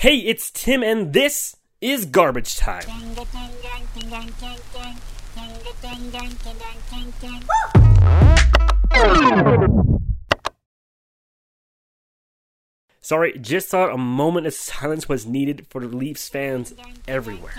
Hey, it's Tim, and this is Garbage Time. Sorry, just thought a moment of silence was needed for the Leafs fans everywhere.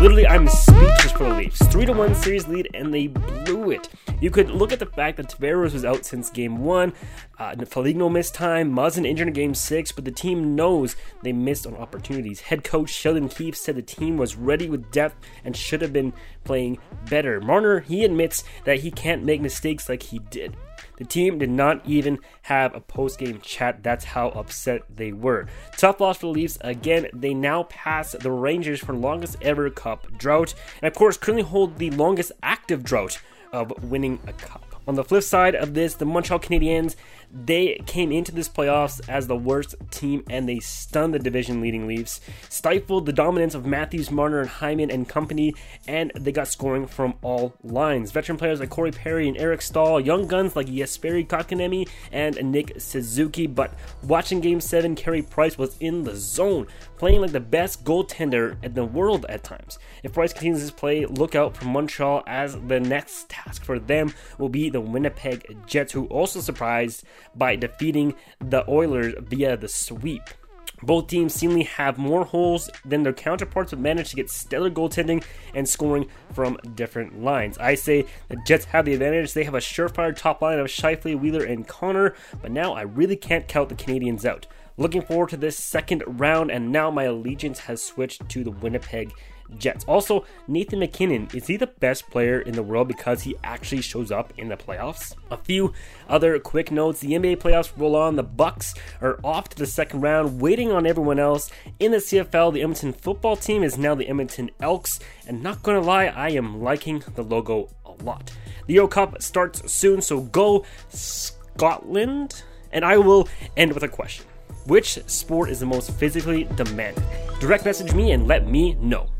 Literally, I'm speechless for the Leafs. 3 to 1 series lead, and they blew it. You could look at the fact that Tavares was out since game 1, uh, Foligno missed time, Muzzin injured in game 6, but the team knows they missed on opportunities. Head coach Sheldon Keefe said the team was ready with depth and should have been playing better. Marner, he admits that he can't make mistakes like he did. The team did not even have a post game chat. That's how upset they were. Tough loss for the Leafs. Again, they now pass the Rangers for longest ever cup drought, and of course, currently hold the longest active drought of winning a cup. On the flip side of this, the Montreal Canadiens they came into this playoffs as the worst team and they stunned the division leading Leafs, stifled the dominance of Matthews, Marner, and Hyman and company, and they got scoring from all lines. Veteran players like Corey Perry and Eric Staal, young guns like Jesperi Kotkaniemi and Nick Suzuki, but watching Game 7, Carey Price was in the zone, playing like the best goaltender in the world at times. If Price continues his play, look out for Montreal as the next task for them will be the Winnipeg Jets, who also surprised by defeating the Oilers via the sweep. Both teams seemingly have more holes than their counterparts, but managed to get stellar goaltending and scoring from different lines. I say the Jets have the advantage. They have a surefire top line of Scheifele, Wheeler, and Connor, but now I really can't count the Canadiens out. Looking forward to this second round, and now my allegiance has switched to the Winnipeg Jets. Also, Nathan MacKinnon, is he the best player in the world because he actually shows up in the playoffs? A few other quick notes. The NBA playoffs roll on. The Bucks are off to the second round, waiting on everyone else. In the CFL, the Edmonton football team is now the Edmonton Elks, and not gonna lie, I am liking the logo a lot. The Euro Cup starts soon, so go Scotland. And I will end with a question. Which sport is the most physically demanding? Direct message me and let me know.